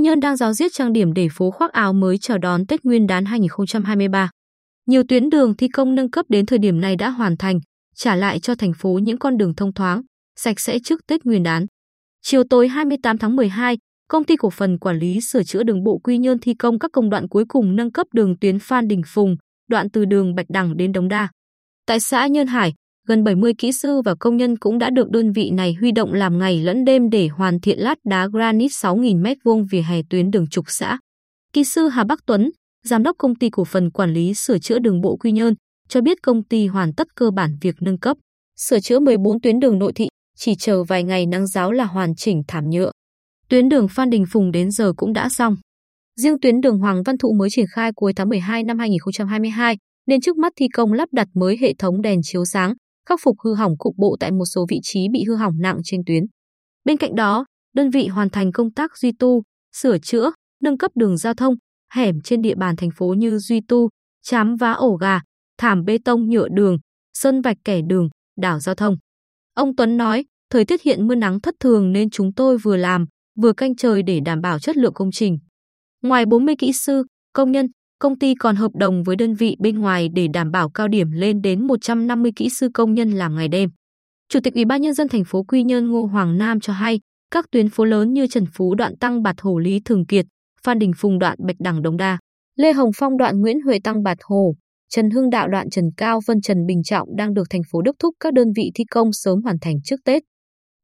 Nhơn đang giáo diết trang điểm để phố khoác áo mới chào đón Tết Nguyên đán 2023. Nhiều tuyến đường thi công nâng cấp đến thời điểm này đã hoàn thành, trả lại cho thành phố những con đường thông thoáng, sạch sẽ trước Tết Nguyên đán. Chiều tối 28 tháng 12, Công ty cổ phần quản lý sửa chữa đường bộ Quy Nhơn thi công các công đoạn cuối cùng nâng cấp đường tuyến Phan Đình Phùng, đoạn từ đường Bạch Đằng đến Đống Đa. Tại xã Nhơn Hải, gần 70 kỹ sư và công nhân cũng đã được đơn vị này huy động làm ngày lẫn đêm để hoàn thiện lát đá granite 6.000 m2 vỉa hè tuyến đường trục xã. Kỹ sư Hà Bắc Tuấn, giám đốc công ty cổ phần quản lý sửa chữa đường bộ Quy Nhơn, cho biết công ty hoàn tất cơ bản việc nâng cấp, sửa chữa 14 tuyến đường nội thị, chỉ chờ vài ngày nắng giáo là hoàn chỉnh thảm nhựa. Tuyến đường Phan Đình Phùng đến giờ cũng đã xong. Riêng tuyến đường Hoàng Văn Thụ mới triển khai cuối tháng 12 năm 2022, nên trước mắt thi công lắp đặt mới hệ thống đèn chiếu sáng, khắc phục hư hỏng cục bộ tại một số vị trí bị hư hỏng nặng trên tuyến. Bên cạnh đó, đơn vị hoàn thành công tác duy tu, sửa chữa, nâng cấp đường giao thông, hẻm trên địa bàn thành phố như duy tu, chám vá ổ gà, thảm bê tông nhựa đường, sơn vạch kẻ đường, đảo giao thông. Ông Tuấn nói, thời tiết hiện mưa nắng thất thường nên chúng tôi vừa làm, vừa canh trời để đảm bảo chất lượng công trình. Ngoài 40 kỹ sư, công nhân, công ty còn hợp đồng với đơn vị bên ngoài để đảm bảo cao điểm lên đến 150 kỹ sư công nhân làm ngày đêm. Chủ tịch Ủy ban nhân dân thành phố Quy Nhơn Ngô Hoàng Nam cho hay, các tuyến phố lớn như Trần Phú đoạn Tăng Bạt Hồ Lý Thường Kiệt, Phan Đình Phùng đoạn Bạch Đằng Đống Đa, Lê Hồng Phong đoạn Nguyễn Huệ Tăng Bạt Hồ, Trần Hưng Đạo đoạn Trần Cao Vân Trần Bình Trọng đang được thành phố đốc thúc các đơn vị thi công sớm hoàn thành trước Tết.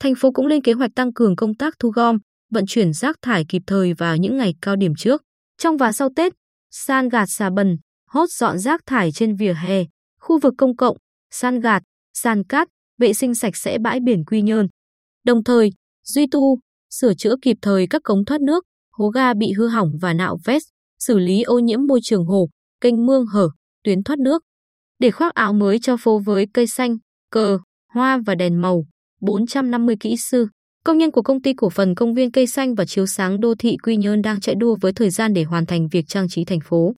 Thành phố cũng lên kế hoạch tăng cường công tác thu gom, vận chuyển rác thải kịp thời vào những ngày cao điểm trước. Trong và sau Tết, san gạt xà bần, hốt dọn rác thải trên vỉa hè, khu vực công cộng, san gạt, san cát, vệ sinh sạch sẽ bãi biển Quy Nhơn. Đồng thời, duy tu, sửa chữa kịp thời các cống thoát nước, hố ga bị hư hỏng và nạo vét, xử lý ô nhiễm môi trường hồ, kênh mương hở, tuyến thoát nước. Để khoác áo mới cho phố với cây xanh, cờ, hoa và đèn màu, 450 kỹ sư, Công nhân của công ty cổ phần công viên cây xanh và chiếu sáng đô thị Quy Nhơn đang chạy đua với thời gian để hoàn thành việc trang trí thành phố.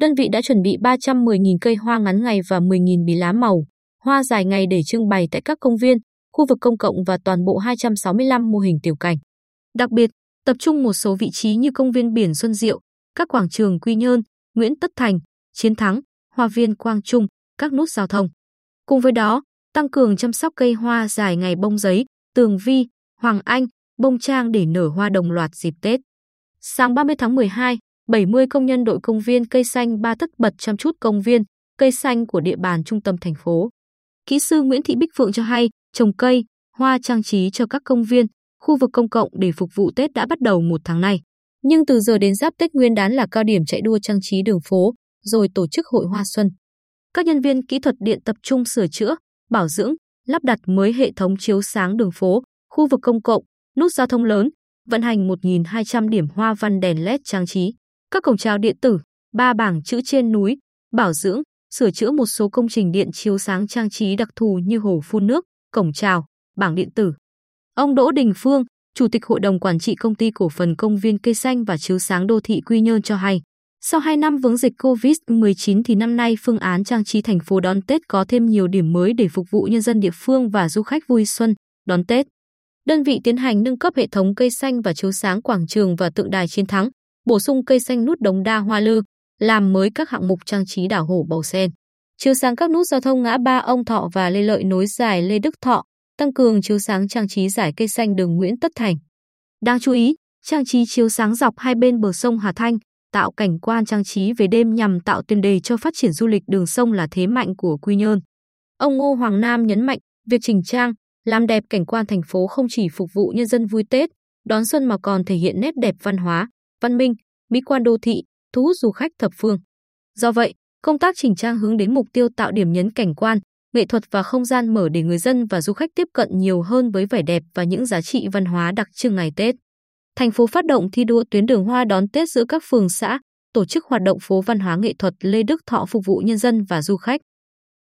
Đơn vị đã chuẩn bị 310.000 cây hoa ngắn ngày và 10.000 bí lá màu, hoa dài ngày để trưng bày tại các công viên, khu vực công cộng và toàn bộ 265 mô hình tiểu cảnh. Đặc biệt, tập trung một số vị trí như công viên biển Xuân Diệu, các quảng trường Quy Nhơn, Nguyễn Tất Thành, Chiến Thắng, Hoa viên Quang Trung, các nút giao thông. Cùng với đó, tăng cường chăm sóc cây hoa dài ngày bông giấy, tường vi, Hoàng Anh, bông trang để nở hoa đồng loạt dịp Tết. Sáng 30 tháng 12, 70 công nhân đội công viên cây xanh ba tất bật chăm chút công viên, cây xanh của địa bàn trung tâm thành phố. Kỹ sư Nguyễn Thị Bích Phượng cho hay, trồng cây, hoa trang trí cho các công viên, khu vực công cộng để phục vụ Tết đã bắt đầu một tháng nay. Nhưng từ giờ đến giáp Tết Nguyên đán là cao điểm chạy đua trang trí đường phố, rồi tổ chức hội hoa xuân. Các nhân viên kỹ thuật điện tập trung sửa chữa, bảo dưỡng, lắp đặt mới hệ thống chiếu sáng đường phố, khu vực công cộng, nút giao thông lớn, vận hành 1.200 điểm hoa văn đèn LED trang trí, các cổng chào điện tử, ba bảng chữ trên núi, bảo dưỡng, sửa chữa một số công trình điện chiếu sáng trang trí đặc thù như hồ phun nước, cổng chào, bảng điện tử. Ông Đỗ Đình Phương, Chủ tịch Hội đồng Quản trị Công ty Cổ phần Công viên Cây Xanh và Chiếu Sáng Đô thị Quy Nhơn cho hay, sau 2 năm vướng dịch COVID-19 thì năm nay phương án trang trí thành phố đón Tết có thêm nhiều điểm mới để phục vụ nhân dân địa phương và du khách vui xuân, đón Tết đơn vị tiến hành nâng cấp hệ thống cây xanh và chiếu sáng quảng trường và tượng đài chiến thắng, bổ sung cây xanh nút đống đa hoa lư, làm mới các hạng mục trang trí đảo hổ bầu sen. Chiếu sáng các nút giao thông ngã ba ông Thọ và Lê Lợi nối dài Lê Đức Thọ, tăng cường chiếu sáng trang trí giải cây xanh đường Nguyễn Tất Thành. Đáng chú ý, trang trí chiếu sáng dọc hai bên bờ sông Hà Thanh, tạo cảnh quan trang trí về đêm nhằm tạo tiền đề cho phát triển du lịch đường sông là thế mạnh của Quy Nhơn. Ông Ngô Hoàng Nam nhấn mạnh, việc chỉnh trang, làm đẹp cảnh quan thành phố không chỉ phục vụ nhân dân vui Tết, đón xuân mà còn thể hiện nét đẹp văn hóa, văn minh, mỹ quan đô thị, thu hút du khách thập phương. Do vậy, công tác chỉnh trang hướng đến mục tiêu tạo điểm nhấn cảnh quan, nghệ thuật và không gian mở để người dân và du khách tiếp cận nhiều hơn với vẻ đẹp và những giá trị văn hóa đặc trưng ngày Tết. Thành phố phát động thi đua tuyến đường hoa đón Tết giữa các phường xã, tổ chức hoạt động phố văn hóa nghệ thuật Lê Đức Thọ phục vụ nhân dân và du khách.